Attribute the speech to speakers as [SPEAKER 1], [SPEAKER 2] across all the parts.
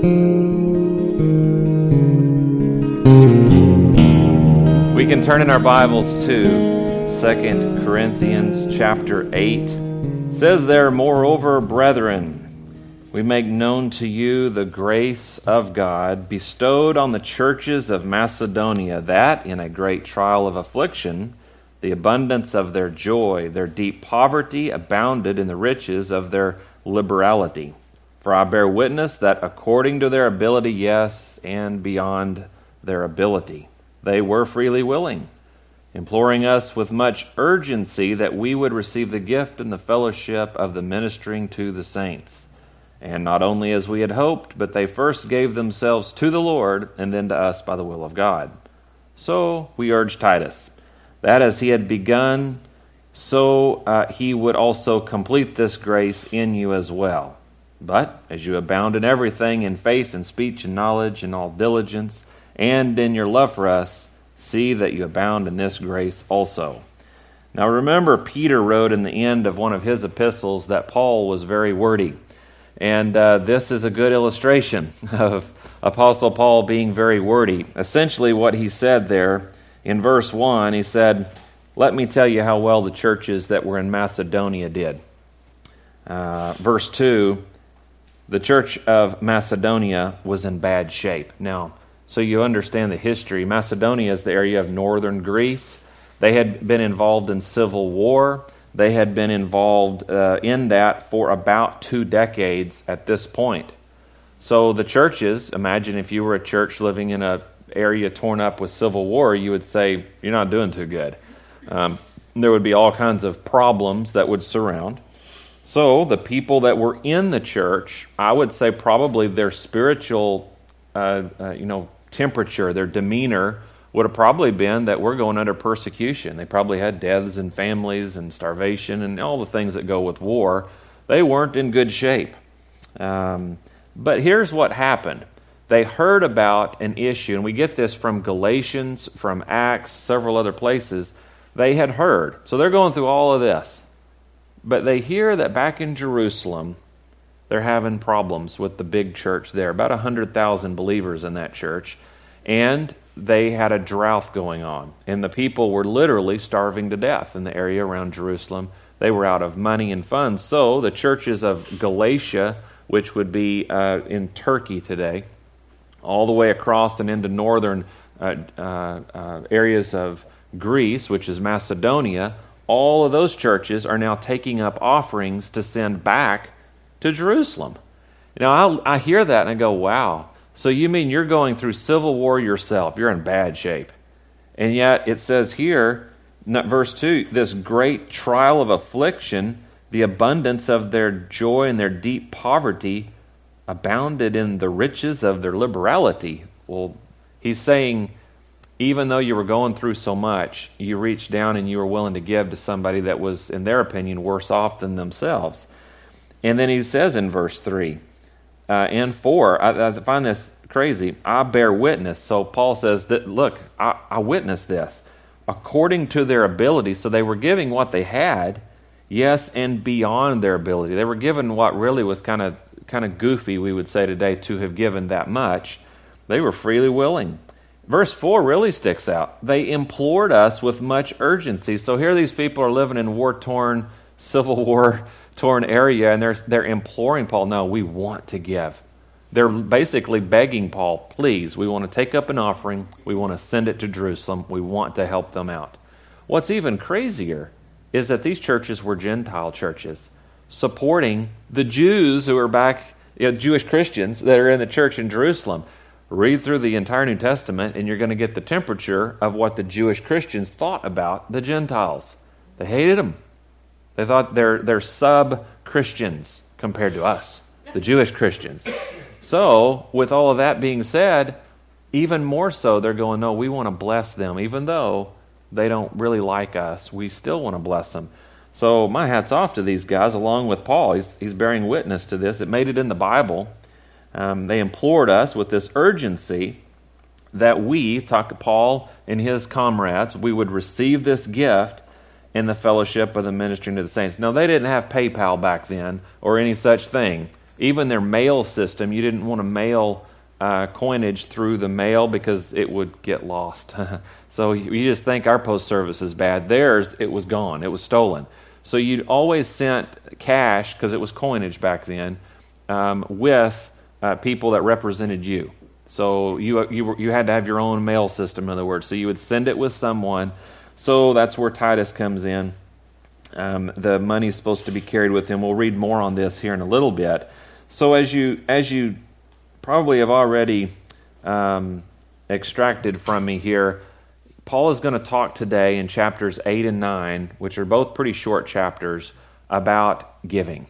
[SPEAKER 1] We can turn in our Bibles to Second Corinthians chapter 8. It says there, Moreover, brethren, we make known to you the grace of God bestowed on the churches of Macedonia, that in a great trial of affliction, the abundance of their joy, their deep poverty, abounded in the riches of their liberality. For I bear witness that according to their ability, yes, and beyond their ability they were freely willing, imploring us with much urgency that we would receive the gift and the fellowship of the ministering to the saints. And not only as we had hoped, but they first gave themselves to the Lord and then to us by the will of God. So we urge Titus that as he had begun, so uh, he would also complete this grace in you as well. But as you abound in everything, in faith and speech and knowledge and all diligence, and in your love for us, see that you abound in this grace also. Now remember, Peter wrote in the end of one of his epistles that Paul was very wordy. And uh, this is a good illustration of Apostle Paul being very wordy. Essentially, what he said there in verse 1, he said, Let me tell you how well the churches that were in Macedonia did. Uh, verse 2, the church of Macedonia was in bad shape. Now, so you understand the history. Macedonia is the area of northern Greece. They had been involved in civil war. They had been involved uh, in that for about two decades at this point. So the churches, imagine if you were a church living in an area torn up with civil war, you would say, You're not doing too good. Um, there would be all kinds of problems that would surround. So the people that were in the church, I would say probably their spiritual, uh, uh, you know, temperature, their demeanor would have probably been that we're going under persecution. They probably had deaths and families and starvation and all the things that go with war. They weren't in good shape. Um, but here's what happened they heard about an issue, and we get this from Galatians, from Acts, several other places. They had heard. So they're going through all of this. But they hear that back in Jerusalem, they're having problems with the big church there. About 100,000 believers in that church. And they had a drought going on. And the people were literally starving to death in the area around Jerusalem. They were out of money and funds. So the churches of Galatia, which would be uh, in Turkey today, all the way across and into northern uh, uh, uh areas of Greece, which is Macedonia, all of those churches are now taking up offerings to send back to Jerusalem. Now, I, I hear that and I go, wow. So you mean you're going through civil war yourself? You're in bad shape. And yet it says here, verse 2, this great trial of affliction, the abundance of their joy and their deep poverty abounded in the riches of their liberality. Well, he's saying, even though you were going through so much, you reached down and you were willing to give to somebody that was, in their opinion, worse off than themselves. And then he says in verse 3 uh, and 4, I, I, find this crazy. I bear witness. So Paul says that, look, I, I witnessed this according to their ability. So they were giving what they had, yes, and beyond their ability. They were given what really was kind of kind of goofy, we would say today, to have given that much. They were freely willing. Verse 4 really sticks out. They implored us with much urgency. So here these people are living in war torn, civil war torn area, and they're, they're imploring Paul, no, we want to give. They're basically begging Paul, please, we want to take up an offering. We want to send it to Jerusalem. We want to help them out. What's even crazier is that these churches were Gentile churches supporting the Jews who are back, you know, Jewish Christians that are in the church in Jerusalem. Read through the entire New Testament, and you're going to get the temperature of what the Jewish Christians thought about the Gentiles. They hated them. They thought they're, they're sub Christians compared to us, the Jewish Christians. So, with all of that being said, even more so, they're going, no, we want to bless them. Even though they don't really like us, we still want to bless them. So, my hat's off to these guys, along with Paul. He's, he's bearing witness to this. It made it in the Bible. Um, they implored us with this urgency that we, talk to Paul and his comrades, we would receive this gift in the fellowship of the ministering to the saints. Now, they didn't have PayPal back then or any such thing. Even their mail system, you didn't want to mail uh, coinage through the mail because it would get lost. so you just think our post service is bad. Theirs, it was gone, it was stolen. So you always sent cash, because it was coinage back then, um, with uh, people that represented you. So you, you, you had to have your own mail system, in other words. So you would send it with someone. So that's where Titus comes in. Um, the money is supposed to be carried with him. We'll read more on this here in a little bit. So as you as you probably have already um, extracted from me here, Paul is going to talk today in chapters 8 and 9, which are both pretty short chapters, about giving.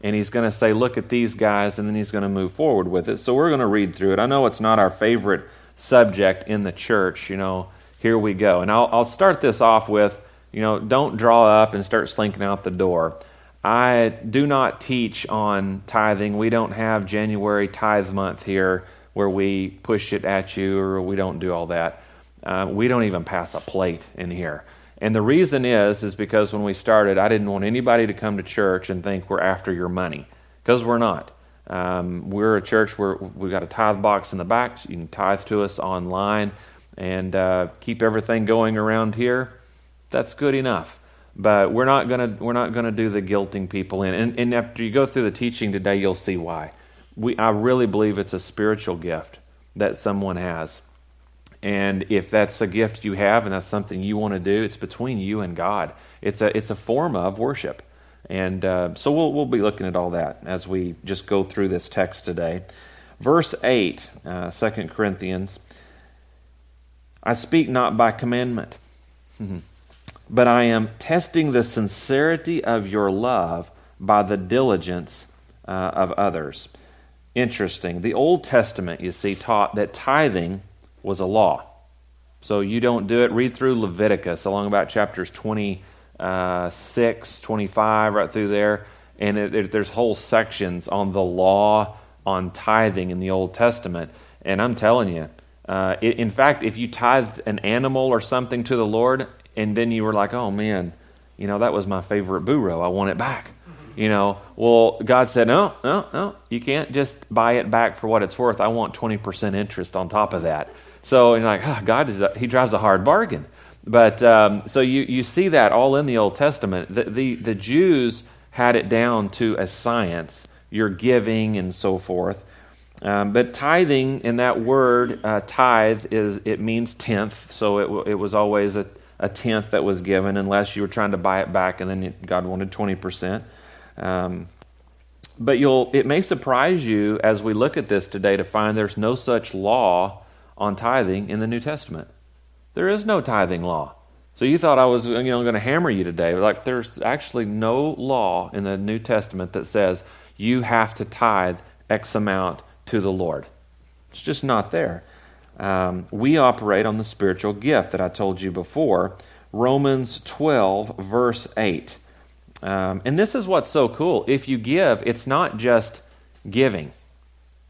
[SPEAKER 1] And he's going to say, look at these guys, and then he's going to move forward with it. So we're going to read through it. I know it's not our favorite subject in the church, you know, here we go. And I'll, I'll start this off with, you know, don't draw up and start slinking out the door. I do not teach on tithing. We don't have January tithe month here where we push it at you or we don't do all that. Uh, we don't even pass a plate in here. And the reason is, is because when we started, I didn't want anybody to come to church and think we're after your money, because we're not. Um, we're a church where we've got a tithe box in the back. So you can tithe to us online and uh, keep everything going around here. That's good enough. But we're not gonna we're not gonna do the guilting people in. And, and after you go through the teaching today, you'll see why. We I really believe it's a spiritual gift that someone has. And if that's a gift you have and that's something you want to do, it's between you and God. It's a, it's a form of worship. And uh, so we'll, we'll be looking at all that as we just go through this text today. Verse 8, uh, 2 Corinthians I speak not by commandment, but I am testing the sincerity of your love by the diligence uh, of others. Interesting. The Old Testament, you see, taught that tithing was a law. So you don't do it. Read through Leviticus along about chapters 26, 25, right through there. And it, it, there's whole sections on the law on tithing in the Old Testament. And I'm telling you, uh, it, in fact, if you tithed an animal or something to the Lord, and then you were like, oh man, you know, that was my favorite burro. I want it back. You know, well, God said, no, no, no, you can't just buy it back for what it's worth. I want 20% interest on top of that. So you're like, oh, God is a, he drives a hard bargain. But um, so you, you see that all in the Old Testament. The, the, the Jews had it down to a science, your giving and so forth. Um, but tithing, in that word, uh, tithe, is it means tenth. So it, it was always a, a tenth that was given, unless you were trying to buy it back, and then God wanted twenty percent. Um, but you'll it may surprise you as we look at this today to find there's no such law on tithing in the New Testament. There is no tithing law. So you thought I was you know going to hammer you today. Like there's actually no law in the New Testament that says you have to tithe X amount to the Lord. It's just not there. Um, we operate on the spiritual gift that I told you before. Romans 12, verse 8. Um, and this is what's so cool. If you give, it's not just giving,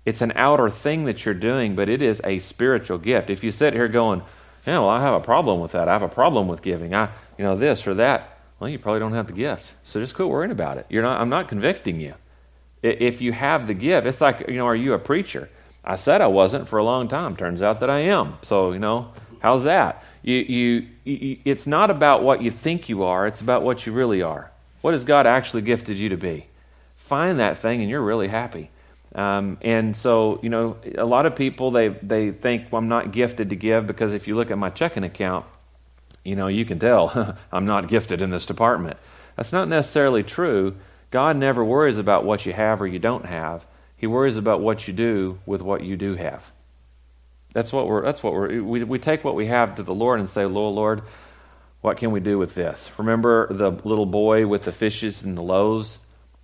[SPEAKER 1] it's an outer thing that you're doing, but it is a spiritual gift. If you sit here going, yeah, well, I have a problem with that. I have a problem with giving. I, you know, this or that. Well, you probably don't have the gift. So just quit worrying about it. You're not, I'm not convicting you. If you have the gift, it's like, you know, are you a preacher? I said I wasn't for a long time. Turns out that I am. So, you know, how's that? You, you, you, it's not about what you think you are, it's about what you really are. What has God actually gifted you to be? Find that thing and you're really happy. Um, and so, you know, a lot of people they they think well, I'm not gifted to give because if you look at my checking account, you know, you can tell I'm not gifted in this department. That's not necessarily true. God never worries about what you have or you don't have. He worries about what you do with what you do have. That's what we're. That's what we're. We we take what we have to the Lord and say, Lord, Lord, what can we do with this? Remember the little boy with the fishes and the loaves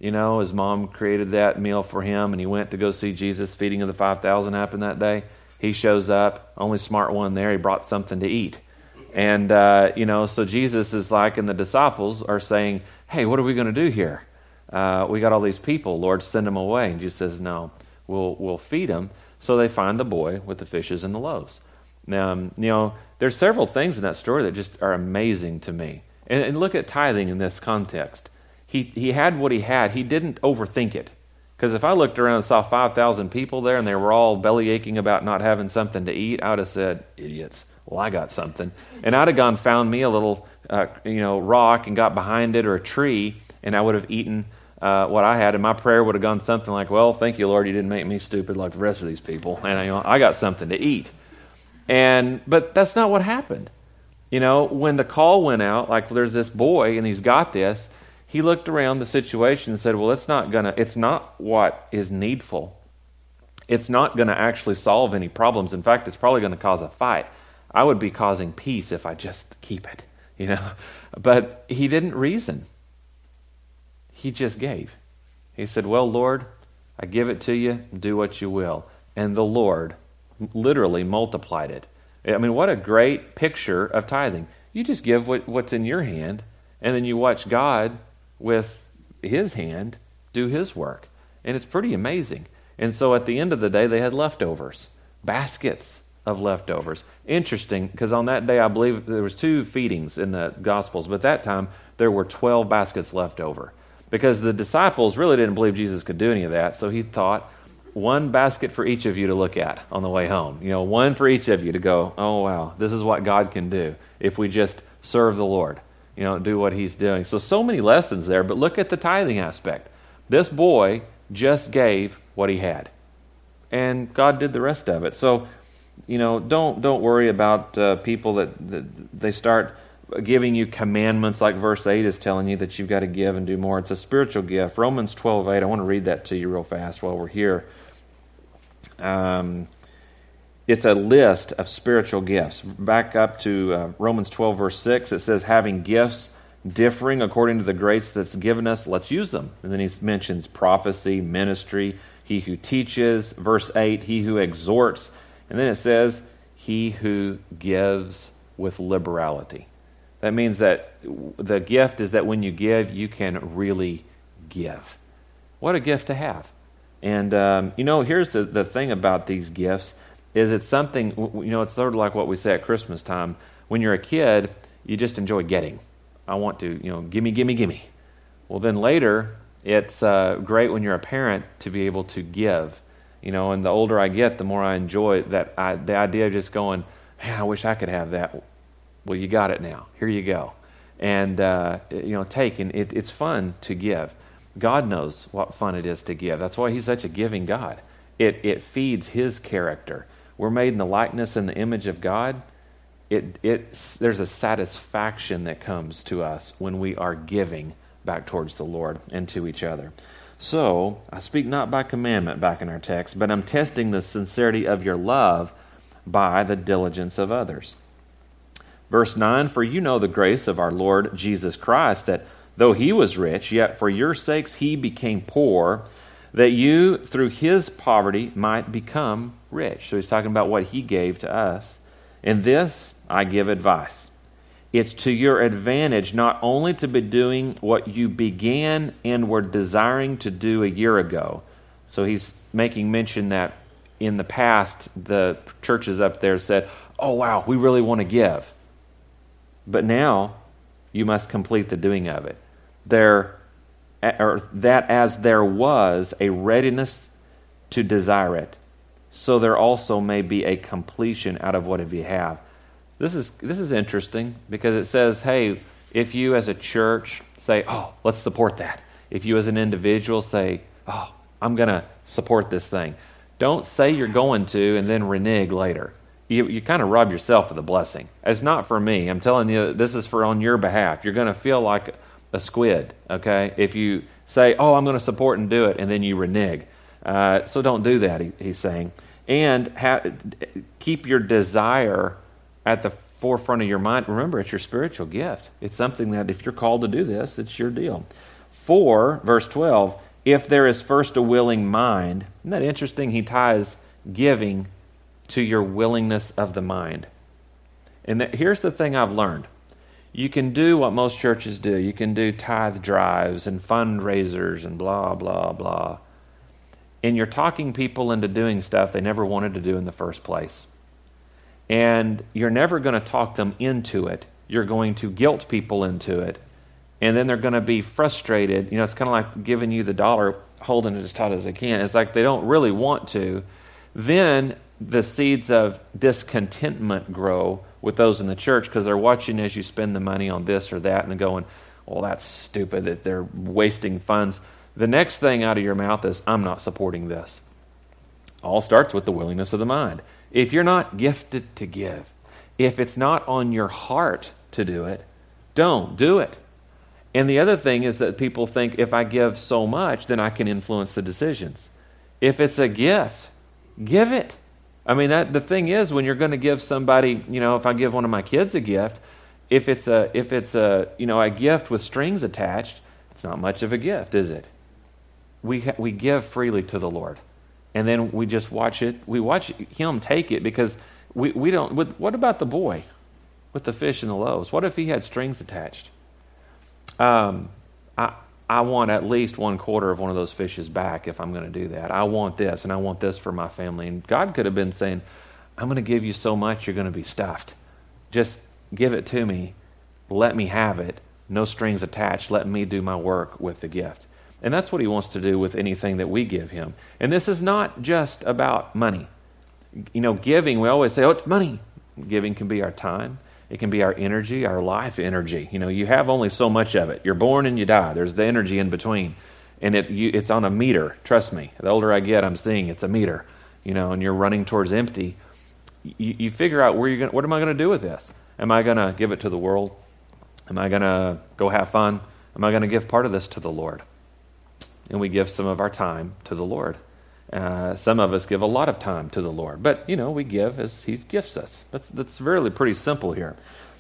[SPEAKER 1] you know, his mom created that meal for him, and he went to go see Jesus. Feeding of the 5,000 happened that day. He shows up, only smart one there. He brought something to eat. And, uh, you know, so Jesus is like, and the disciples are saying, hey, what are we going to do here? Uh, we got all these people. Lord, send them away. And Jesus says, no, we'll, we'll feed them. So they find the boy with the fishes and the loaves. Now, um, you know, there's several things in that story that just are amazing to me. And, and look at tithing in this context. He, he had what he had. He didn't overthink it. Because if I looked around and saw 5,000 people there and they were all belly aching about not having something to eat, I would have said, idiots. Well, I got something. And I'd have gone found me a little, uh, you know, rock and got behind it or a tree, and I would have eaten uh, what I had. And my prayer would have gone something like, well, thank you, Lord, you didn't make me stupid like the rest of these people. And you know, I got something to eat. And, but that's not what happened. You know, when the call went out, like there's this boy and he's got this, he looked around the situation and said, Well, it's not gonna it's not what is needful. It's not gonna actually solve any problems. In fact, it's probably gonna cause a fight. I would be causing peace if I just keep it, you know. But he didn't reason. He just gave. He said, Well, Lord, I give it to you, do what you will. And the Lord literally multiplied it. I mean, what a great picture of tithing. You just give what, what's in your hand, and then you watch God with his hand do his work. And it's pretty amazing. And so at the end of the day, they had leftovers, baskets of leftovers. Interesting, because on that day, I believe there was two feedings in the Gospels, but that time there were 12 baskets left over. Because the disciples really didn't believe Jesus could do any of that, so he thought, one basket for each of you to look at on the way home. You know, one for each of you to go, oh, wow, this is what God can do if we just serve the Lord, you know, do what He's doing. So, so many lessons there, but look at the tithing aspect. This boy just gave what he had, and God did the rest of it. So, you know, don't, don't worry about uh, people that, that they start giving you commandments like verse 8 is telling you that you've got to give and do more. It's a spiritual gift. Romans 12 8, I want to read that to you real fast while we're here. Um, it's a list of spiritual gifts. Back up to uh, Romans 12, verse 6, it says, having gifts differing according to the grace that's given us, let's use them. And then he mentions prophecy, ministry, he who teaches. Verse 8, he who exhorts. And then it says, he who gives with liberality. That means that the gift is that when you give, you can really give. What a gift to have. And, um, you know, here's the, the thing about these gifts is it's something, you know, it's sort of like what we say at Christmas time. When you're a kid, you just enjoy getting. I want to, you know, gimme, gimme, gimme. Well, then later, it's uh, great when you're a parent to be able to give. You know, and the older I get, the more I enjoy that. I, the idea of just going, man, I wish I could have that. Well, you got it now. Here you go. And, uh, you know, take. And it, it's fun to give. God knows what fun it is to give. That's why He's such a giving God. It, it feeds His character. We're made in the likeness and the image of God. It, it, there's a satisfaction that comes to us when we are giving back towards the Lord and to each other. So, I speak not by commandment back in our text, but I'm testing the sincerity of your love by the diligence of others. Verse 9 For you know the grace of our Lord Jesus Christ, that Though he was rich, yet for your sakes he became poor, that you, through his poverty, might become rich. So he's talking about what he gave to us. In this, I give advice. It's to your advantage not only to be doing what you began and were desiring to do a year ago. So he's making mention that in the past, the churches up there said, Oh, wow, we really want to give. But now, you must complete the doing of it there, or that as there was a readiness to desire it, so there also may be a completion out of what you have. This is this is interesting because it says, hey, if you as a church say, oh, let's support that. If you as an individual say, oh, I'm going to support this thing. Don't say you're going to and then renege later. You, you kind of rob yourself of the blessing. It's not for me. I'm telling you, this is for on your behalf. You're going to feel like a squid, okay? If you say, oh, I'm going to support and do it, and then you renege. Uh, so don't do that, he, he's saying. And ha- keep your desire at the forefront of your mind. Remember, it's your spiritual gift. It's something that if you're called to do this, it's your deal. For, verse 12, if there is first a willing mind, isn't that interesting? He ties giving to your willingness of the mind. And that, here's the thing I've learned you can do what most churches do. You can do tithe drives and fundraisers and blah, blah, blah. And you're talking people into doing stuff they never wanted to do in the first place. And you're never going to talk them into it. You're going to guilt people into it. And then they're going to be frustrated. You know, it's kind of like giving you the dollar. holding it as tight as they can. It's like they don't really want to. Then the seeds of discontentment grow with those in the church because they're watching as you spend the money on this or that and they're going, well, that's stupid that they're wasting funds. The next thing out of your mouth is, I'm not supporting this. All starts with the willingness of the mind. If you're not gifted to give, if it's not on your heart to do it, don't do it. And the other thing is that people think if I give so much, then I can influence the decisions. If it's a gift, give it. I mean, that, the thing is, when you're going to give somebody, you know, if I give one of my kids a gift, if it's a if it's a you know a gift with strings attached, it's not much of a gift, is it? We ha- we give freely to the Lord, and then we just watch it. We watch Him take it because we we don't. With, what about the boy with the fish and the loaves? What if he had strings attached? Um, I I want at least one quarter of one of those fishes back if I'm going to do that. I want this, and I want this for my family. And God could have been saying, I'm going to give you so much, you're going to be stuffed. Just give it to me. Let me have it. No strings attached. Let me do my work with the gift. And that's what He wants to do with anything that we give Him. And this is not just about money. You know, giving, we always say, oh, it's money. Giving can be our time, it can be our energy, our life energy. You know, you have only so much of it. You're born and you die. There's the energy in between. And it, you, it's on a meter. Trust me. The older I get, I'm seeing it's a meter. You know, and you're running towards empty. You, you figure out where you're going. What am I going to do with this? Am I going to give it to the world? Am I going to go have fun? Am I going to give part of this to the Lord? And we give some of our time to the Lord. Uh, some of us give a lot of time to the Lord, but you know we give as He gifts us. That's that's really pretty simple here.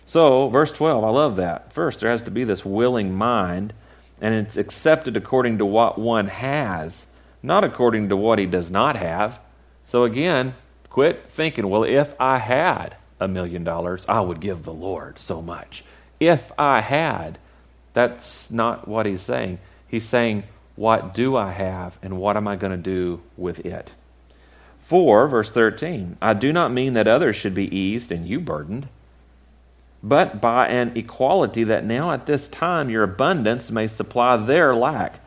[SPEAKER 1] So, verse twelve, I love that. First, there has to be this willing mind, and it's accepted according to what one has, not according to what he does not have. So again, quit thinking, well, if I had a million dollars, I would give the Lord so much. If I had, that's not what he's saying. He's saying, what do I have, and what am I going to do with it? 4, verse 13 I do not mean that others should be eased and you burdened, but by an equality that now at this time your abundance may supply their lack,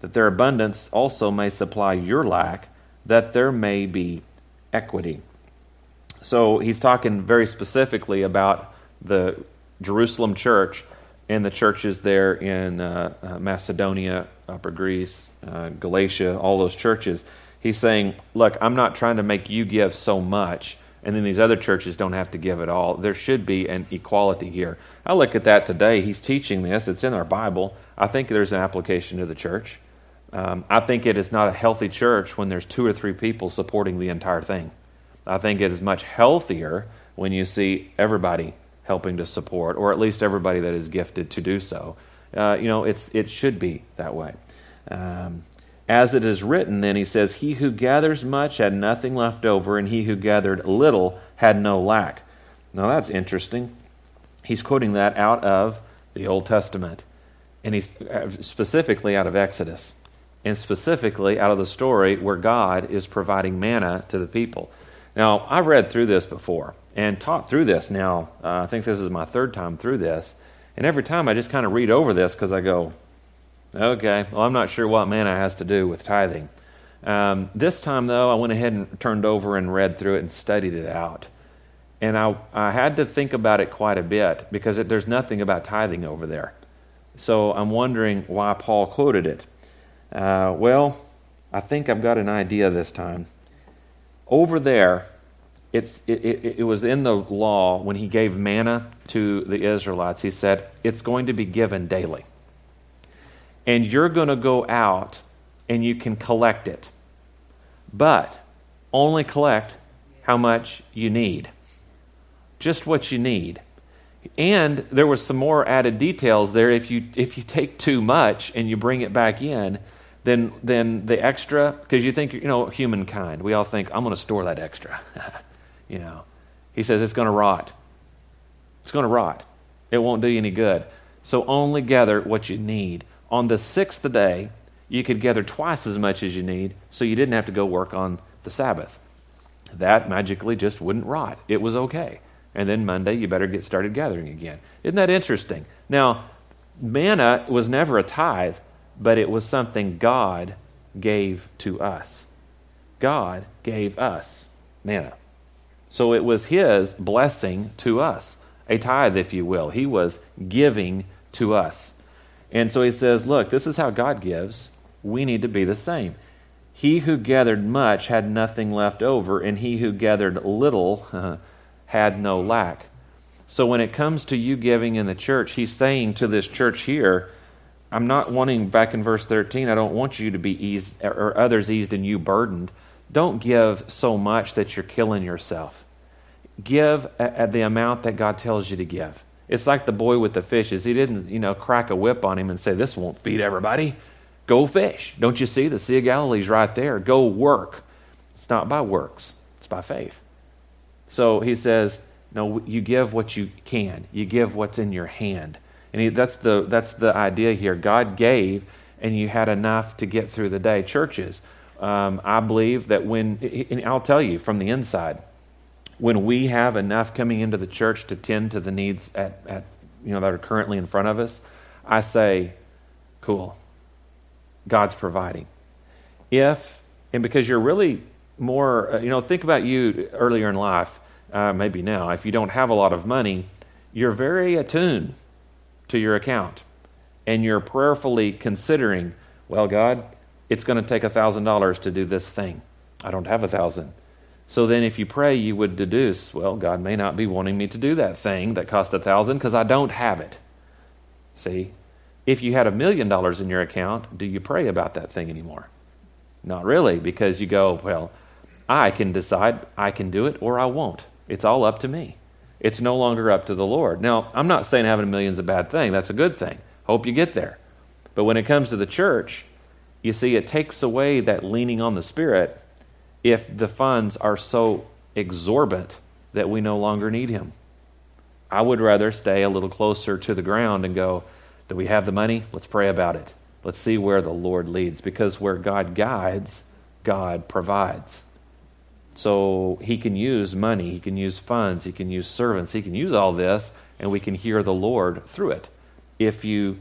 [SPEAKER 1] that their abundance also may supply your lack, that there may be equity. So he's talking very specifically about the Jerusalem church and the churches there in uh, uh, Macedonia, Upper Greece, uh, Galatia, all those churches. He's saying, Look, I'm not trying to make you give so much, and then these other churches don't have to give at all. There should be an equality here. I look at that today. He's teaching this, it's in our Bible. I think there's an application to the church. Um, I think it is not a healthy church when there's two or three people supporting the entire thing. I think it is much healthier when you see everybody helping to support, or at least everybody that is gifted to do so. Uh, you know, it's, it should be that way. Um, as it is written, then, he says, He who gathers much had nothing left over, and he who gathered little had no lack. Now, that's interesting. He's quoting that out of the Old Testament, and he's uh, specifically out of Exodus, and specifically out of the story where God is providing manna to the people. Now, I've read through this before and taught through this now. Uh, I think this is my third time through this. And every time I just kind of read over this because I go, okay, well, I'm not sure what manna has to do with tithing. Um, this time, though, I went ahead and turned over and read through it and studied it out. And I, I had to think about it quite a bit because it, there's nothing about tithing over there. So I'm wondering why Paul quoted it. Uh, well, I think I've got an idea this time. Over there, it's, it, it, it, was in the law when he gave manna to the Israelites. He said, It's going to be given daily. And you're going to go out and you can collect it. But only collect how much you need. Just what you need. And there was some more added details there. If you, if you take too much and you bring it back in, then, then the extra, because you think, you know, humankind, we all think, I'm going to store that extra. You know, he says it's going to rot. It's going to rot. It won't do you any good. So only gather what you need. On the sixth day, you could gather twice as much as you need, so you didn't have to go work on the Sabbath. That magically just wouldn't rot. It was okay. And then Monday, you better get started gathering again. Isn't that interesting? Now, manna was never a tithe, but it was something God gave to us. God gave us manna. So it was His blessing to us, a tithe, if you will. He was giving to us. And so He says, Look, this is how God gives. We need to be the same. He who gathered much had nothing left over, and he who gathered little had no lack. So when it comes to you giving in the church, he's saying to this church here, I'm not wanting, back in verse 13, I don't want you to be eased, or others eased and you burdened. Don't give so much that you're killing yourself. Give at the amount that God tells you to give. It's like the boy with the fishes. He didn't, you know, crack a whip on him and say, This won't feed everybody. Go fish. Don't you see? The Sea of Galilee's right there. Go work. It's not by works, it's by faith. So he says, No, you give what you can, you give what's in your hand. And he, that's, the, that's the idea here. God gave, and you had enough to get through the day. Churches, um, I believe that when, and I'll tell you from the inside, when we have enough coming into the church to tend to the needs at, at you know that are currently in front of us, I say, cool. God's providing. If, and because you're really more, uh, you know, think about you earlier in life, uh, maybe now, if you don't have a lot of money, you're very attuned to your account and you're prayerfully considering, well, God, it's going to take a $1,000 to do this thing. I don't have a thousand. So then, if you pray, you would deduce, well, God may not be wanting me to do that thing that cost a thousand because I don't have it. See, if you had a million dollars in your account, do you pray about that thing anymore? Not really, because you go, well, I can decide I can do it or I won't. It's all up to me. It's no longer up to the Lord. Now, I'm not saying having a million is a bad thing. That's a good thing. Hope you get there. But when it comes to the church, you see, it takes away that leaning on the Spirit if the funds are so exorbitant that we no longer need Him. I would rather stay a little closer to the ground and go, do we have the money? Let's pray about it. Let's see where the Lord leads. Because where God guides, God provides. So he can use money, he can use funds, he can use servants, he can use all this, and we can hear the Lord through it if you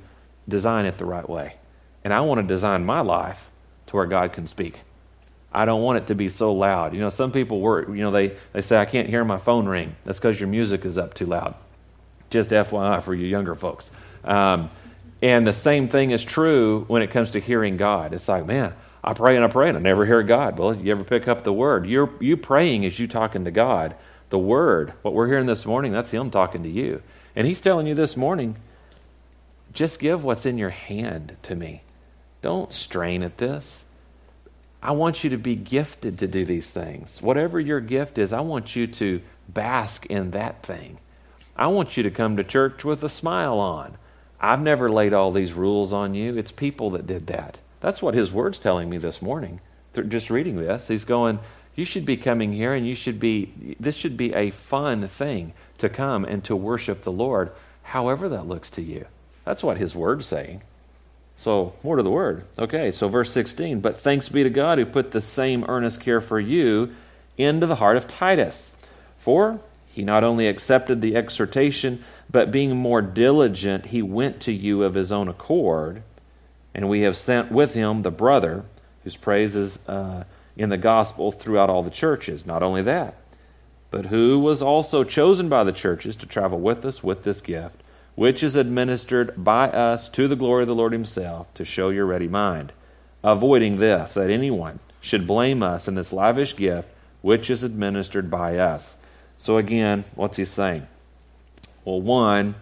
[SPEAKER 1] design it the right way. And I want to design my life to where God can speak. I don't want it to be so loud. You know, some people work, you know, they, they say, I can't hear my phone ring. That's because your music is up too loud. Just FYI for you younger folks. Um, and the same thing is true when it comes to hearing God. It's like, man, I pray and I pray and I never hear God. Well, you ever pick up the word? You're you praying as you talking to God. The word, what we're hearing this morning, that's Him talking to you. And He's telling you this morning, just give what's in your hand to me. Don't strain at this. I want you to be gifted to do these things. Whatever your gift is, I want you to bask in that thing. I want you to come to church with a smile on. I've never laid all these rules on you. It's people that did that. That's what his word's telling me this morning. Just reading this, he's going, You should be coming here and you should be, this should be a fun thing to come and to worship the Lord, however that looks to you. That's what his word's saying. So, more to the word. Okay, so verse 16. But thanks be to God who put the same earnest care for you into the heart of Titus. For he not only accepted the exhortation, but being more diligent, he went to you of his own accord. And we have sent with him the brother, whose praise is uh, in the gospel throughout all the churches. Not only that, but who was also chosen by the churches to travel with us with this gift, which is administered by us to the glory of the Lord himself, to show your ready mind, avoiding this, that anyone should blame us in this lavish gift which is administered by us. So, again, what's he saying? Well, one,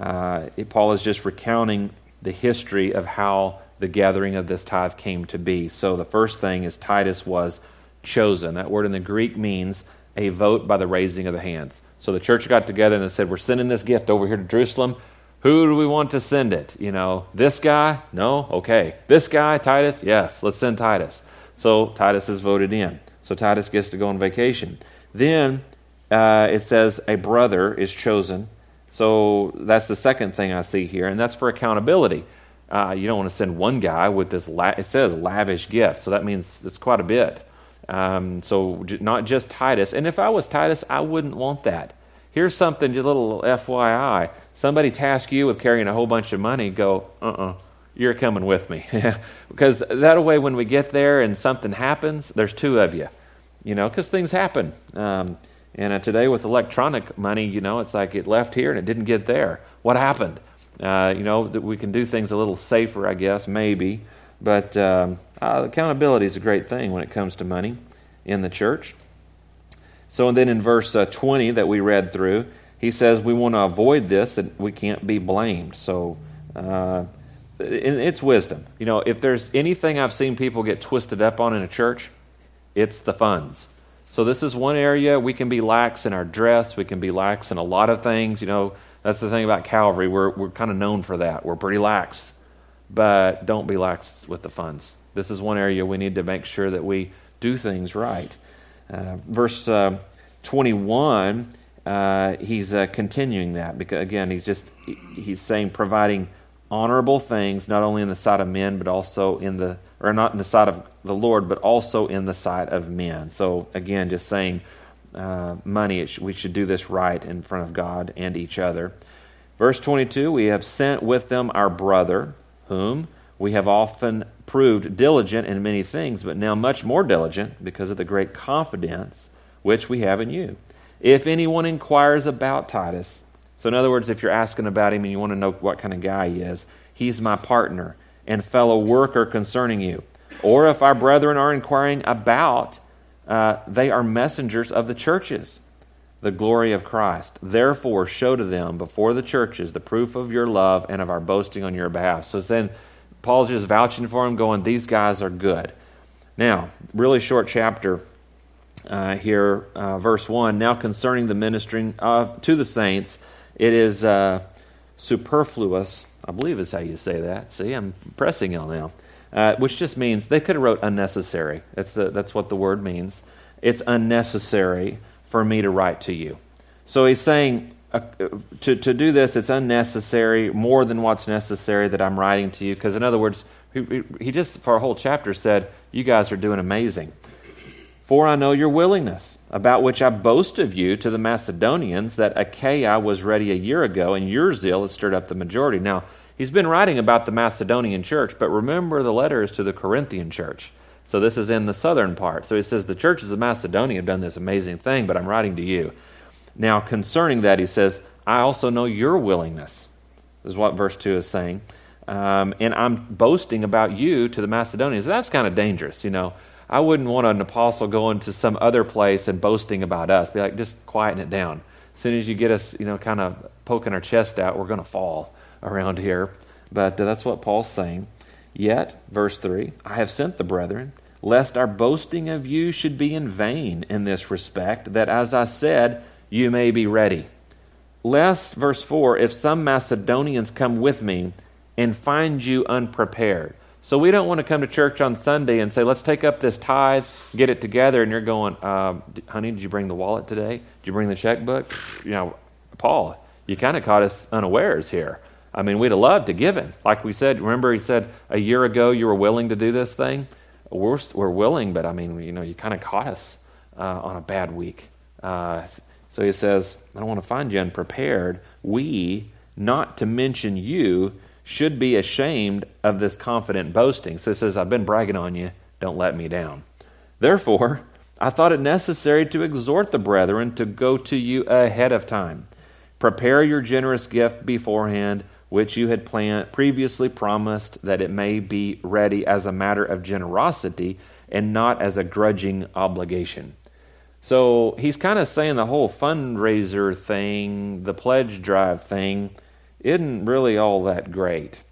[SPEAKER 1] uh, Paul is just recounting the history of how the gathering of this tithe came to be. So, the first thing is Titus was chosen. That word in the Greek means a vote by the raising of the hands. So, the church got together and they said, We're sending this gift over here to Jerusalem. Who do we want to send it? You know, this guy? No? Okay. This guy, Titus? Yes, let's send Titus. So, Titus is voted in. So, Titus gets to go on vacation. Then uh, it says a brother is chosen. So that's the second thing I see here, and that's for accountability. Uh, you don't want to send one guy with this, la- it says lavish gift, so that means it's quite a bit. Um, so not just Titus. And if I was Titus, I wouldn't want that. Here's something, a little FYI. Somebody task you with carrying a whole bunch of money, go, uh uh-uh, uh you're coming with me. because that way, when we get there and something happens, there's two of you, you know, because things happen. Um, and uh, today with electronic money, you know, it's like it left here and it didn't get there. What happened? Uh, you know, that we can do things a little safer, I guess, maybe. But um, uh, accountability is a great thing when it comes to money in the church. So, and then in verse uh, 20 that we read through, he says we want to avoid this, that we can't be blamed. So, uh, it's wisdom. You know, if there's anything I've seen people get twisted up on in a church, it's the funds. So, this is one area we can be lax in our dress, we can be lax in a lot of things. You know, that's the thing about Calvary. We're, we're kind of known for that. We're pretty lax. But don't be lax with the funds. This is one area we need to make sure that we do things right. Uh, verse uh, 21, uh, he's uh, continuing that because, again, he's just he's saying providing honorable things, not only in the sight of men, but also in the, or not in the sight of the Lord, but also in the sight of men. So, again, just saying uh, money, we should do this right in front of God and each other. Verse 22 We have sent with them our brother, whom we have often proved diligent in many things, but now much more diligent because of the great confidence which we have in you. If anyone inquires about Titus, so in other words, if you're asking about him and you want to know what kind of guy he is, he's my partner and fellow worker concerning you. Or if our brethren are inquiring about uh, they are messengers of the churches, the glory of Christ. Therefore, show to them before the churches the proof of your love and of our boasting on your behalf. So then, Paul's just vouching for him, going, These guys are good. Now, really short chapter uh, here, uh, verse 1. Now, concerning the ministering of, to the saints, it is uh, superfluous. I believe is how you say that. See, I'm pressing y'all now uh, which just means they could have wrote unnecessary. That's, the, that's what the word means. It's unnecessary for me to write to you. So he's saying uh, to, to do this, it's unnecessary, more than what's necessary that I'm writing to you. Because, in other words, he, he just, for a whole chapter, said, You guys are doing amazing. For I know your willingness, about which I boast of you to the Macedonians, that Achaia was ready a year ago, and your zeal has stirred up the majority. Now, He's been writing about the Macedonian church, but remember the letters to the Corinthian church. So this is in the southern part. So he says, The churches of Macedonia have done this amazing thing, but I'm writing to you. Now, concerning that, he says, I also know your willingness, is what verse 2 is saying. Um, and I'm boasting about you to the Macedonians. That's kind of dangerous, you know. I wouldn't want an apostle going to some other place and boasting about us. Be like, just quieten it down. As soon as you get us, you know, kind of poking our chest out, we're going to fall around here, but uh, that's what Paul's saying. Yet, verse 3 I have sent the brethren, lest our boasting of you should be in vain in this respect, that as I said, you may be ready. Lest, verse 4, if some Macedonians come with me and find you unprepared. So we don't want to come to church on Sunday and say, let's take up this tithe, get it together, and you're going, uh, honey, did you bring the wallet today? Did you bring the checkbook? You know, Paul, you kind of caught us unawares here. I mean, we'd have loved to give him. Like we said, remember he said a year ago you were willing to do this thing? We're, we're willing, but I mean, you know, you kind of caught us uh, on a bad week. Uh, so he says, I don't want to find you unprepared. We, not to mention you, should be ashamed of this confident boasting. So he says, I've been bragging on you. Don't let me down. Therefore, I thought it necessary to exhort the brethren to go to you ahead of time. Prepare your generous gift beforehand which you had planned, previously promised that it may be ready as a matter of generosity and not as a grudging obligation. So he's kind of saying the whole fundraiser thing, the pledge drive thing, isn't really all that great.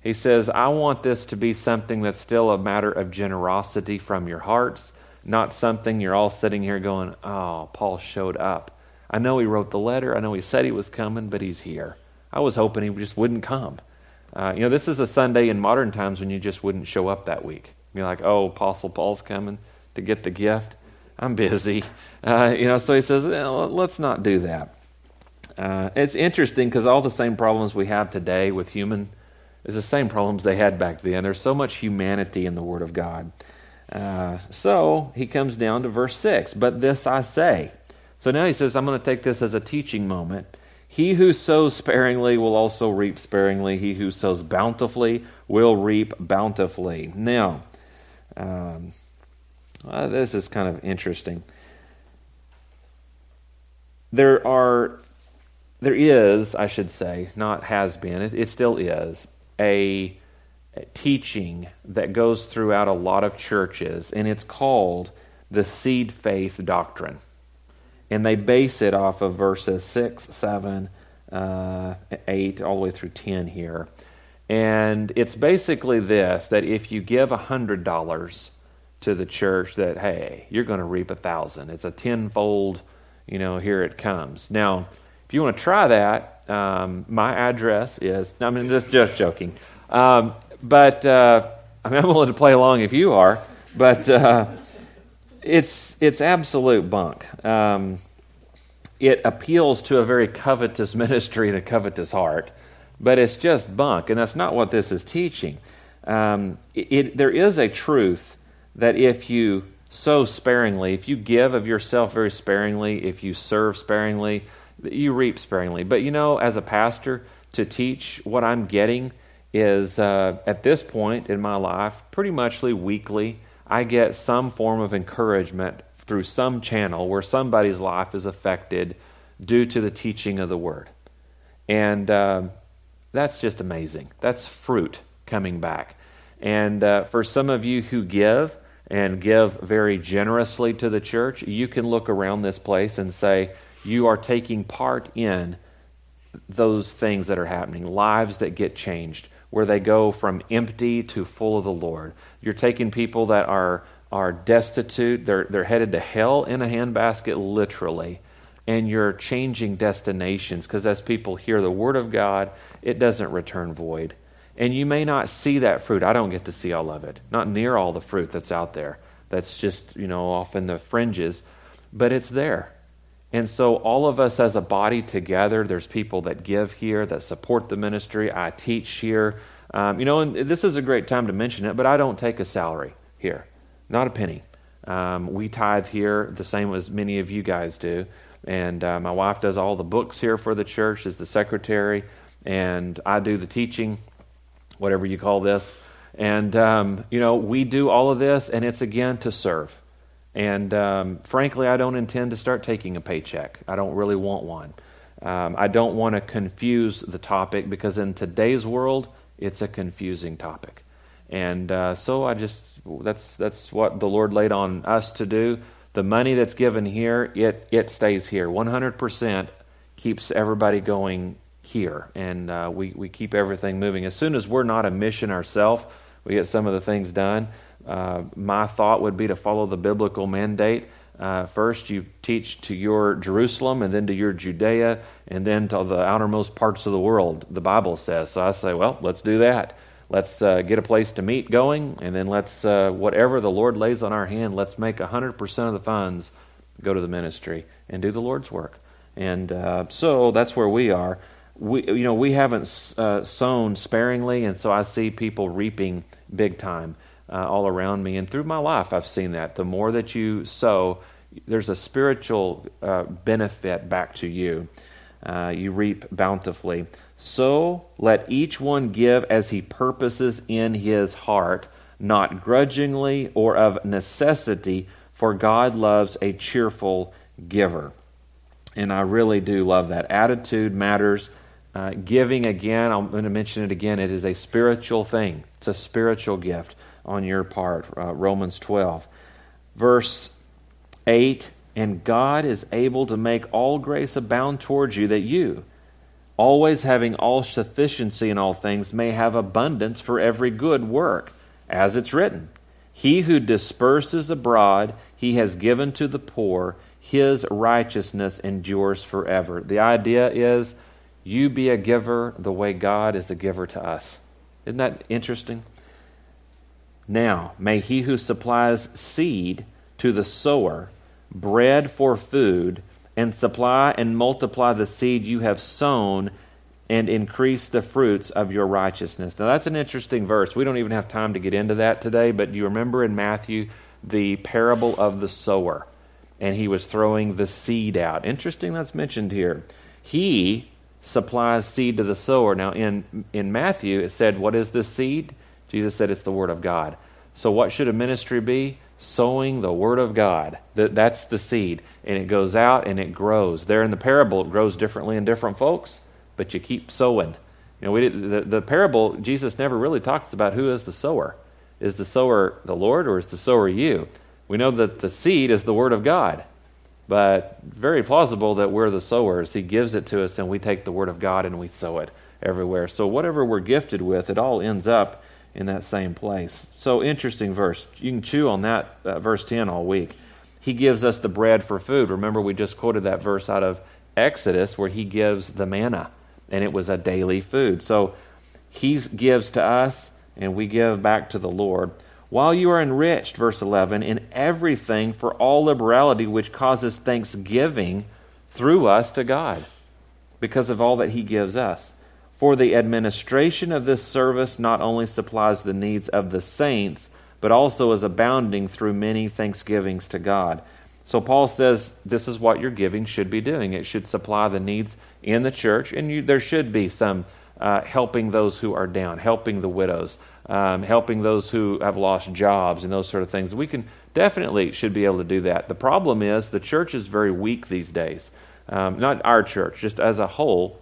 [SPEAKER 1] He says, I want this to be something that's still a matter of generosity from your hearts, not something you're all sitting here going, Oh, Paul showed up. I know he wrote the letter. I know he said he was coming, but he's here. I was hoping he just wouldn't come. Uh, you know, this is a Sunday in modern times when you just wouldn't show up that week. You're like, oh, Apostle Paul's coming to get the gift. I'm busy. Uh, you know, so he says, let's not do that. Uh, it's interesting because all the same problems we have today with human is the same problems they had back then. There's so much humanity in the Word of God. Uh, so he comes down to verse 6. But this I say. So now he says, I'm going to take this as a teaching moment. He who sows sparingly will also reap sparingly. He who sows bountifully will reap bountifully. Now, um, uh, this is kind of interesting. There are, there is, I should say, not has been, it, it still is, a, a teaching that goes throughout a lot of churches, and it's called the seed faith doctrine. And they base it off of verses 6, 7, uh, 8, all the way through 10 here. And it's basically this that if you give $100 to the church, that, hey, you're going to reap a thousand. It's a tenfold, you know, here it comes. Now, if you want to try that, um, my address is, I mean, just, just joking. Um, but uh, I mean, I'm willing to play along if you are. But uh, it's, it's absolute bunk. Um, it appeals to a very covetous ministry and a covetous heart but it's just bunk, and that's not what this is teaching. Um, it, it, there is a truth that if you sow sparingly, if you give of yourself very sparingly, if you serve sparingly, you reap sparingly. But you know, as a pastor, to teach what I'm getting is uh, at this point in my life, pretty much weekly, I get some form of encouragement through some channel where somebody's life is affected due to the teaching of the Word. And uh, that's just amazing. That's fruit coming back. And uh, for some of you who give and give very generously to the church, you can look around this place and say, you are taking part in those things that are happening, lives that get changed, where they go from empty to full of the Lord. You're taking people that are, are destitute, they're, they're headed to hell in a handbasket, literally and you're changing destinations because as people hear the Word of God, it doesn't return void. And you may not see that fruit. I don't get to see all of it, not near all the fruit that's out there. That's just, you know, off in the fringes, but it's there. And so, all of us as a body together, there's people that give here, that support the ministry. I teach here. Um, you know, and this is a great time to mention it, but I don't take a salary here, not a penny. Um, we tithe here the same as many of you guys do. And uh, my wife does all the books here for the church, is the secretary, and I do the teaching, whatever you call this. And, um, you know, we do all of this, and it's again to serve. And um, frankly, I don't intend to start taking a paycheck. I don't really want one. Um, I don't want to confuse the topic because in today's world, it's a confusing topic. And uh, so I just, that's, that's what the Lord laid on us to do the money that's given here, it, it stays here. 100% keeps everybody going here, and uh, we, we keep everything moving. As soon as we're not a mission ourselves, we get some of the things done. Uh, my thought would be to follow the biblical mandate. Uh, first, you teach to your Jerusalem, and then to your Judea, and then to the outermost parts of the world, the Bible says. So I say, well, let's do that let's uh, get a place to meet going, and then let's, uh, whatever the Lord lays on our hand, let's make 100% of the funds go to the ministry and do the Lord's work. And uh, so that's where we are. We, you know, we haven't sown sparingly, and so I see people reaping big time uh, all around me. And through my life, I've seen that. The more that you sow, there's a spiritual uh, benefit back to you. you reap bountifully. So let each one give as he purposes in his heart, not grudgingly or of necessity, for God loves a cheerful giver. And I really do love that. Attitude matters. Uh, giving, again, I'm going to mention it again, it is a spiritual thing. It's a spiritual gift on your part. Uh, Romans 12. Verse 8 And God is able to make all grace abound towards you, that you, always having all sufficiency in all things, may have abundance for every good work, as it's written. He who disperses abroad, he has given to the poor. His righteousness endures forever. The idea is you be a giver the way God is a giver to us. Isn't that interesting? Now, may he who supplies seed to the sower, bread for food, and supply and multiply the seed you have sown and increase the fruits of your righteousness. Now, that's an interesting verse. We don't even have time to get into that today, but you remember in Matthew the parable of the sower, and he was throwing the seed out. Interesting that's mentioned here. He supplies seed to the sower. Now, in, in Matthew, it said, What is this seed? Jesus said, It's the Word of God. So, what should a ministry be? Sowing the Word of God. That, that's the seed. And it goes out and it grows. There in the parable, it grows differently in different folks, but you keep sowing. You know, we did, the, the parable, Jesus never really talks about who is the sower. Is the sower the Lord or is the sower you? We know that the seed is the Word of God. But very plausible that we're the sowers. He gives it to us, and we take the Word of God and we sow it everywhere. So, whatever we're gifted with, it all ends up in that same place. So, interesting verse. You can chew on that, uh, verse 10, all week. He gives us the bread for food. Remember, we just quoted that verse out of Exodus where he gives the manna, and it was a daily food. So, he gives to us, and we give back to the Lord while you are enriched, verse 11, in everything for all liberality, which causes thanksgiving through us to God, because of all that He gives us. For the administration of this service not only supplies the needs of the saints, but also is abounding through many thanksgivings to God. So Paul says this is what your giving should be doing. It should supply the needs in the church, and you, there should be some uh, helping those who are down, helping the widows, um, helping those who have lost jobs and those sort of things. We can definitely should be able to do that. The problem is the church is very weak these days. Um, not our church, just as a whole,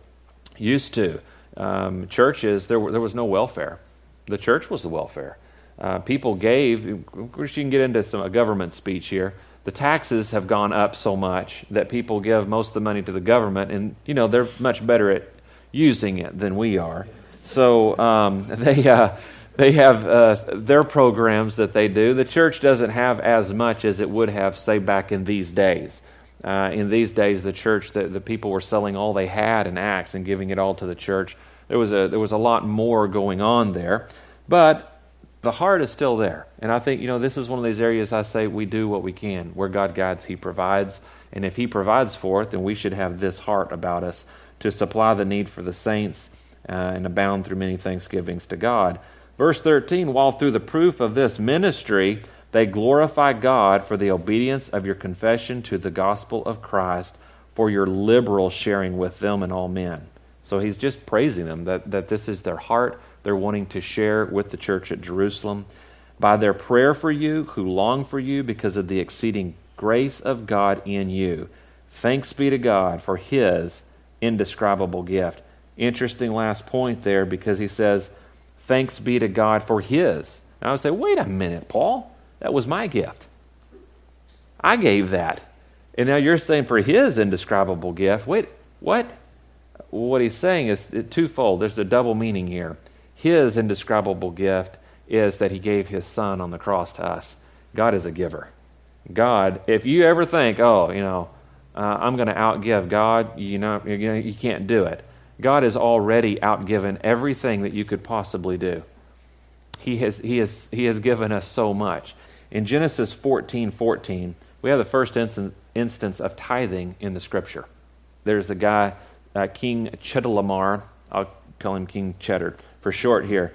[SPEAKER 1] used to. Um, churches, there, were, there was no welfare. The church was the welfare. Uh, people gave, of course, you can get into some, a government speech here. The taxes have gone up so much that people give most of the money to the government, and, you know, they're much better at using it than we are. So um, they, uh, they have uh, their programs that they do. The church doesn't have as much as it would have, say, back in these days. Uh, in these days, the church, the, the people were selling all they had in Acts and giving it all to the church. There was a there was a lot more going on there, but the heart is still there. And I think you know this is one of these areas I say we do what we can. Where God guides, He provides, and if He provides for it, then we should have this heart about us to supply the need for the saints uh, and abound through many thanksgivings to God. Verse 13, while through the proof of this ministry they glorify God for the obedience of your confession to the gospel of Christ, for your liberal sharing with them and all men. So he's just praising them that, that this is their heart. They're wanting to share with the church at Jerusalem. By their prayer for you, who long for you because of the exceeding grace of God in you. Thanks be to God for his indescribable gift. Interesting last point there because he says, Thanks be to God for His. And I would say, wait a minute, Paul. That was my gift. I gave that. And now you're saying for His indescribable gift. Wait, what? What he's saying is twofold. There's a double meaning here. His indescribable gift is that He gave His Son on the cross to us. God is a giver. God, if you ever think, oh, you know, uh, I'm going to outgive God, you know, you know, you can't do it. God has already outgiven everything that you could possibly do. He has, he has, he has given us so much. In Genesis 14 14, we have the first instance, instance of tithing in the scripture. There's a guy, uh, King Chedorlaomer. I'll call him King Cheddar for short here.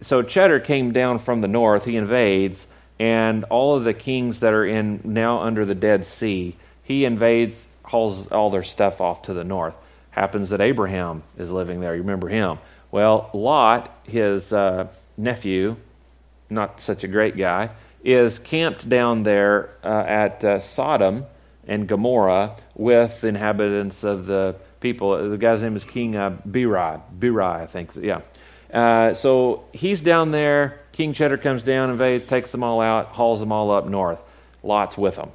[SPEAKER 1] So Cheddar came down from the north, he invades, and all of the kings that are in now under the Dead Sea, he invades, hauls all their stuff off to the north happens that Abraham is living there. You remember him. Well, Lot, his uh, nephew, not such a great guy, is camped down there uh, at uh, Sodom and Gomorrah with inhabitants of the people. The guy's name is King uh, Birai. Birai, I think. Yeah. Uh, so he's down there. King Cheddar comes down, invades, takes them all out, hauls them all up north. Lot's with them.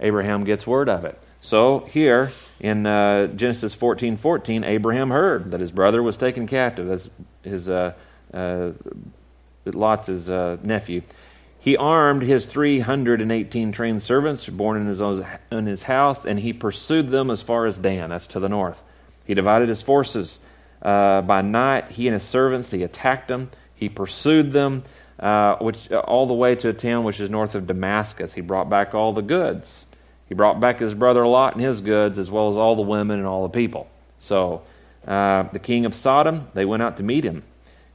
[SPEAKER 1] Abraham gets word of it. So here in uh, Genesis 14 14, Abraham heard that his brother was taken captive. That's his uh, uh, Lot's his, uh, nephew. He armed his 318 trained servants born in his, own, in his house, and he pursued them as far as Dan, that's to the north. He divided his forces. Uh, by night, he and his servants, he attacked them. He pursued them, uh, which all the way to a town which is north of Damascus. He brought back all the goods he brought back his brother Lot and his goods, as well as all the women and all the people. So uh, the king of Sodom, they went out to meet him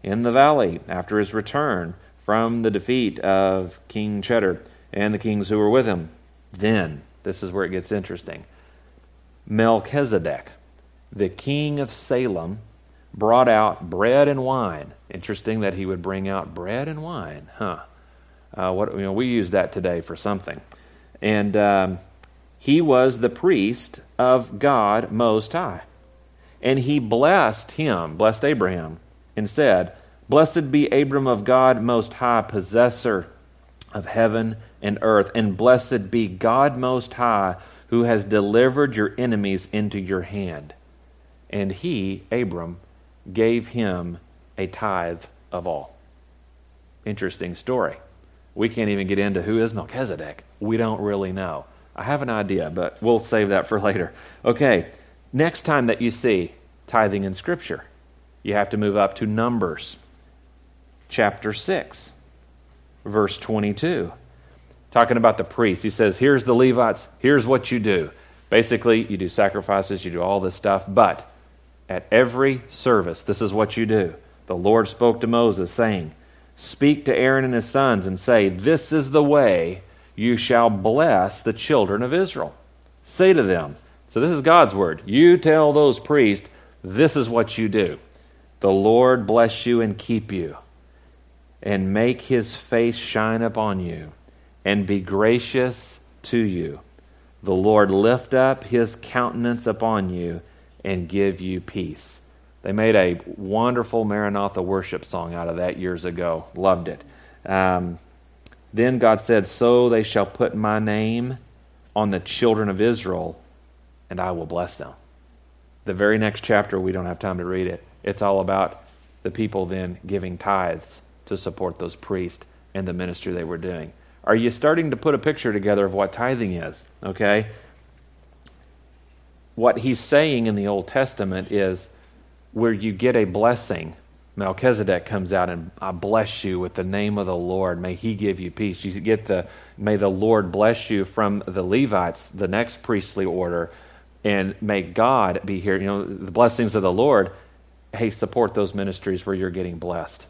[SPEAKER 1] in the valley after his return from the defeat of King Cheddar and the kings who were with him. Then, this is where it gets interesting Melchizedek, the king of Salem brought out bread and wine. Interesting that he would bring out bread and wine, huh? Uh, what you know, we use that today for something, and um, he was the priest of God Most High, and he blessed him, blessed Abraham, and said, "Blessed be Abram of God Most High, possessor of heaven and earth, and blessed be God Most High, who has delivered your enemies into your hand." And he, Abram, gave him a tithe of all. Interesting story. We can't even get into who is Melchizedek. We don't really know. I have an idea, but we'll save that for later. Okay, next time that you see tithing in Scripture, you have to move up to Numbers chapter 6, verse 22. Talking about the priest. He says, Here's the Levites, here's what you do. Basically, you do sacrifices, you do all this stuff, but at every service, this is what you do. The Lord spoke to Moses, saying, Speak to Aaron and his sons, and say, This is the way you shall bless the children of Israel. Say to them, so this is God's word. You tell those priests, this is what you do. The Lord bless you and keep you, and make his face shine upon you, and be gracious to you. The Lord lift up his countenance upon you and give you peace. They made a wonderful Maranatha worship song out of that years ago. Loved it. Um, then God said, So they shall put my name on the children of Israel, and I will bless them. The very next chapter, we don't have time to read it. It's all about the people then giving tithes to support those priests and the ministry they were doing. Are you starting to put a picture together of what tithing is? Okay? what he's saying in the Old Testament is where you get a blessing. Melchizedek comes out and I bless you with the name of the Lord. May he give you peace. You get the may the Lord bless you from the Levites, the next priestly order, and may God be here. You know, the blessings of the Lord, hey, support those ministries where you're getting blessed.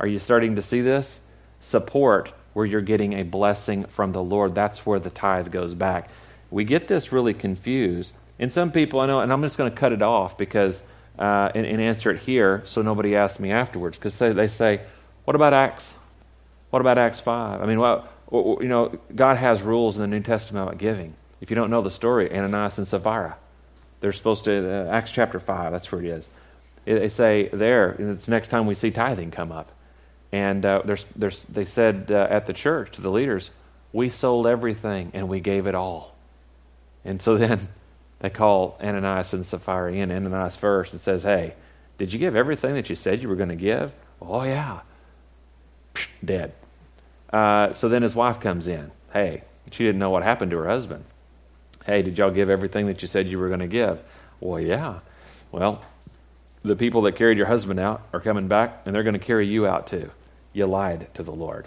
[SPEAKER 1] Are you starting to see this? Support where you're getting a blessing from the Lord. That's where the tithe goes back. We get this really confused and some people, I know, and I'm just going to cut it off because, uh, and, and, answer it here so nobody asks me afterwards. Because they, say, what about Acts? What about Acts 5? I mean, well, you know, God has rules in the New Testament about giving. If you don't know the story, Ananias and Sapphira, they're supposed to, uh, Acts chapter 5, that's where it is. They say there, it's next time we see tithing come up. And uh, there's, there's, they said uh, at the church to the leaders, we sold everything and we gave it all. And so then they call Ananias and Sapphira in. Ananias first and says, Hey, did you give everything that you said you were going to give? Oh, yeah. Dead. Uh, so then his wife comes in. Hey, she didn't know what happened to her husband. Hey, did y'all give everything that you said you were going to give? Well, yeah. Well, the people that carried your husband out are coming back, and they're going to carry you out too. You lied to the Lord.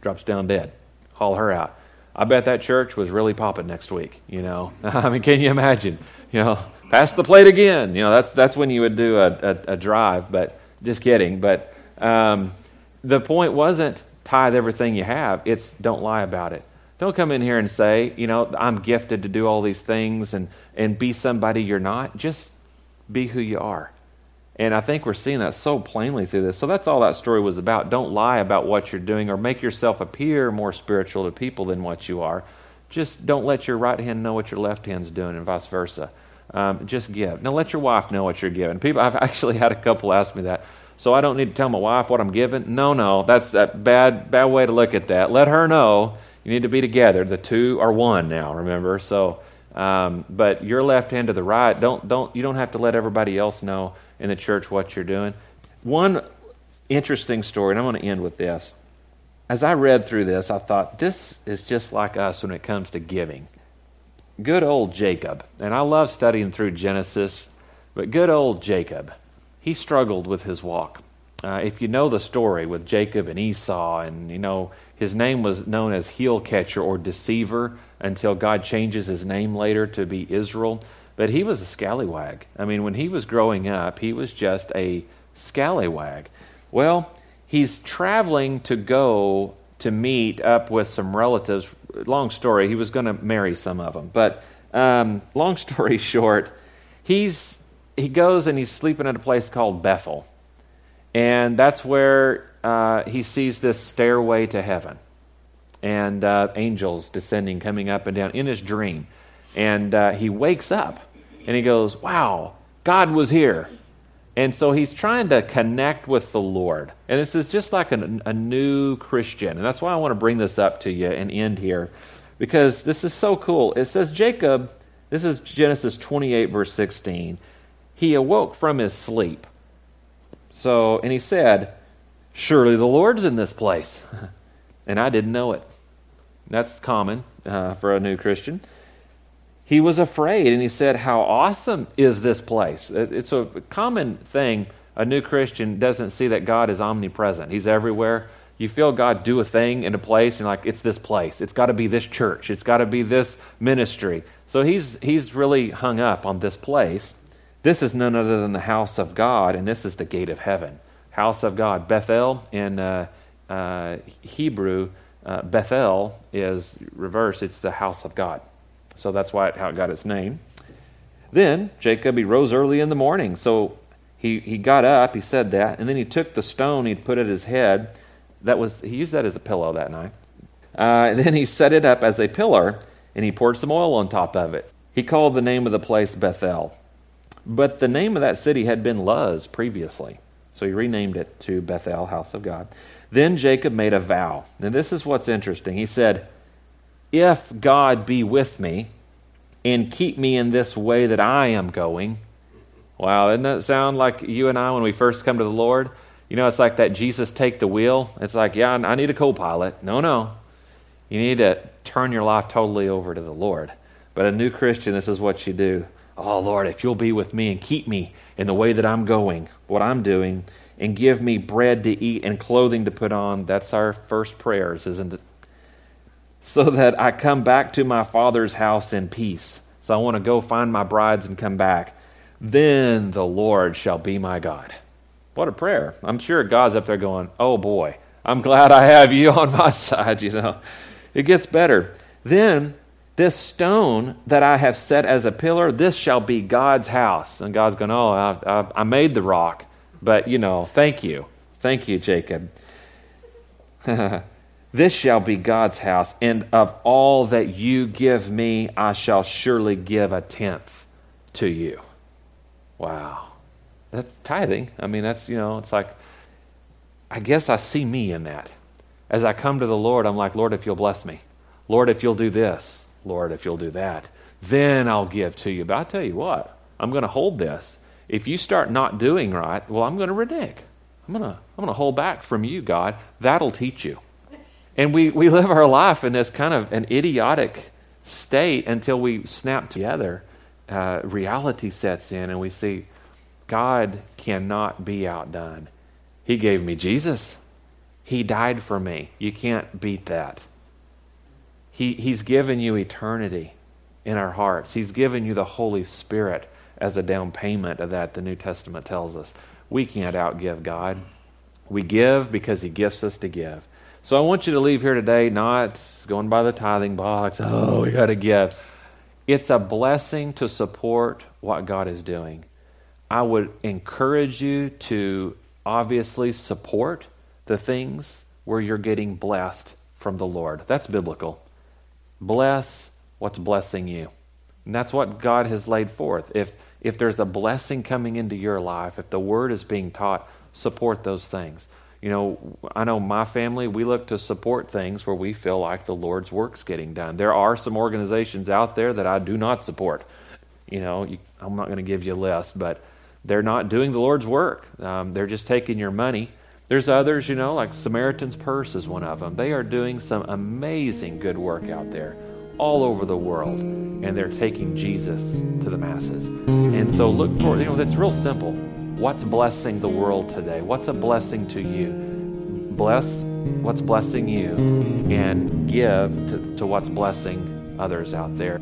[SPEAKER 1] Drops down dead. Haul her out. I bet that church was really popping next week. You know, I mean, can you imagine? You know, pass the plate again. You know, that's that's when you would do a, a, a drive. But just kidding. But um, the point wasn't tithe everything you have. It's don't lie about it. Don't come in here and say, you know, I'm gifted to do all these things and and be somebody you're not. Just be who you are. And I think we're seeing that so plainly through this. So that's all that story was about. Don't lie about what you're doing or make yourself appear more spiritual to people than what you are. Just don't let your right hand know what your left hand's doing and vice versa. Um, just give. Now let your wife know what you're giving. People, I've actually had a couple ask me that. So I don't need to tell my wife what I'm giving. No, no, that's a bad, bad way to look at that. Let her know you need to be together. The two are one now. Remember, so. Um, but your left hand to the right. Don't don't you don't have to let everybody else know in the church what you're doing. One interesting story, and I'm going to end with this. As I read through this, I thought, this is just like us when it comes to giving. Good old Jacob, and I love studying through Genesis, but good old Jacob, he struggled with his walk. Uh, if you know the story with Jacob and Esau, and you know his name was known as heel catcher or deceiver until God changes his name later to be Israel. But he was a scallywag. I mean, when he was growing up, he was just a scallywag. Well, he's traveling to go to meet up with some relatives. Long story, he was going to marry some of them. But um, long story short, he's he goes and he's sleeping at a place called Bethel. And that's where uh, he sees this stairway to heaven and uh, angels descending, coming up and down in his dream. And uh, he wakes up and he goes, Wow, God was here. And so he's trying to connect with the Lord. And this is just like a, a new Christian. And that's why I want to bring this up to you and end here because this is so cool. It says, Jacob, this is Genesis 28, verse 16. He awoke from his sleep. So, and he said, Surely the Lord's in this place. and I didn't know it. That's common uh, for a new Christian. He was afraid and he said, How awesome is this place? It's a common thing. A new Christian doesn't see that God is omnipresent, He's everywhere. You feel God do a thing in a place, and like, it's this place. It's got to be this church. It's got to be this ministry. So he's, he's really hung up on this place. This is none other than the house of God, and this is the gate of heaven. House of God. Bethel in uh, uh, Hebrew uh, Bethel is reverse, it's the house of God. So that's why it, how it got its name. Then Jacob, he rose early in the morning. So he, he got up, he said that, and then he took the stone, he'd put at his head. That was he used that as a pillow that night. Uh, and then he set it up as a pillar, and he poured some oil on top of it. He called the name of the place Bethel. But the name of that city had been Luz previously. So he renamed it to Bethel, house of God. Then Jacob made a vow. Now, this is what's interesting. He said, If God be with me and keep me in this way that I am going. Wow, doesn't that sound like you and I when we first come to the Lord? You know, it's like that Jesus take the wheel. It's like, yeah, I need a co pilot. No, no. You need to turn your life totally over to the Lord. But a new Christian, this is what you do. Oh, Lord, if you'll be with me and keep me in the way that I'm going, what I'm doing, and give me bread to eat and clothing to put on. That's our first prayers, isn't it? So that I come back to my father's house in peace. So I want to go find my brides and come back. Then the Lord shall be my God. What a prayer. I'm sure God's up there going, Oh boy, I'm glad I have you on my side, you know. It gets better. Then this stone that I have set as a pillar, this shall be God's house. And God's going, Oh, I, I, I made the rock. But, you know, thank you. Thank you, Jacob. this shall be God's house, and of all that you give me, I shall surely give a tenth to you. Wow. That's tithing. I mean, that's, you know, it's like, I guess I see me in that. As I come to the Lord, I'm like, Lord, if you'll bless me. Lord, if you'll do this. Lord, if you'll do that. Then I'll give to you. But I'll tell you what, I'm going to hold this if you start not doing right, well, I'm going to renege. I'm going to I'm going to hold back from you, God. That'll teach you. And we, we live our life in this kind of an idiotic state until we snap together. Uh, reality sets in and we see God cannot be outdone. He gave me Jesus. He died for me. You can't beat that. He, he's given you eternity in our hearts. He's given you the Holy Spirit as a down payment of that, the New Testament tells us. We can't outgive God. We give because He gifts us to give. So I want you to leave here today not going by the tithing box, oh, we got to give. It's a blessing to support what God is doing. I would encourage you to obviously support the things where you're getting blessed from the Lord. That's biblical. Bless what's blessing you. And that's what God has laid forth. If if there's a blessing coming into your life, if the word is being taught, support those things. You know, I know my family, we look to support things where we feel like the Lord's work's getting done. There are some organizations out there that I do not support. You know, you, I'm not going to give you a list, but they're not doing the Lord's work. Um, they're just taking your money. There's others, you know, like Samaritan's Purse is one of them. They are doing some amazing good work out there all over the world, and they're taking Jesus to the masses. And so look for, you know, that's real simple. What's blessing the world today? What's a blessing to you? Bless what's blessing you and give to, to what's blessing others out there.